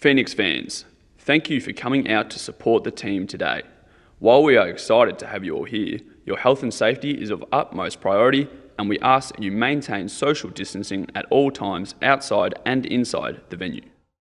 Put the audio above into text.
Phoenix fans, thank you for coming out to support the team today. While we are excited to have you all here, your health and safety is of utmost priority and we ask that you maintain social distancing at all times outside and inside the venue.